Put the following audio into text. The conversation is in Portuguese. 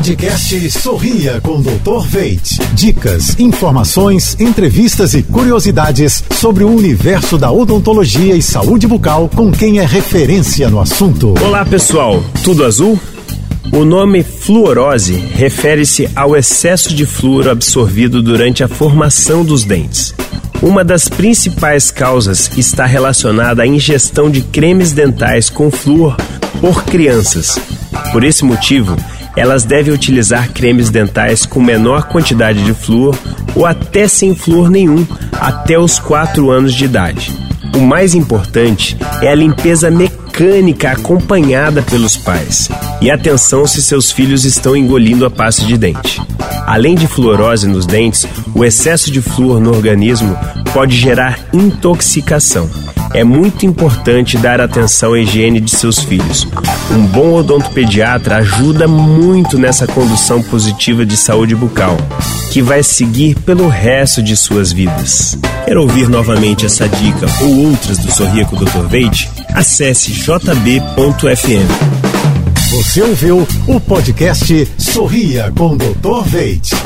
Podcast Sorria com Dr. Veit. Dicas, informações, entrevistas e curiosidades sobre o universo da odontologia e saúde bucal com quem é referência no assunto. Olá pessoal, tudo azul? O nome fluorose refere-se ao excesso de flúor absorvido durante a formação dos dentes. Uma das principais causas está relacionada à ingestão de cremes dentais com flúor por crianças. Por esse motivo, elas devem utilizar cremes dentais com menor quantidade de flúor ou até sem flúor nenhum até os 4 anos de idade. O mais importante é a limpeza mecânica acompanhada pelos pais e atenção se seus filhos estão engolindo a pasta de dente. Além de fluorose nos dentes, o excesso de flúor no organismo pode gerar intoxicação é muito importante dar atenção à higiene de seus filhos. Um bom odontopediatra ajuda muito nessa condução positiva de saúde bucal, que vai seguir pelo resto de suas vidas. Quer ouvir novamente essa dica ou outras do Sorria com Dr. Veite? Acesse jb.fm. Você ouviu o podcast Sorria com Dr. Veite.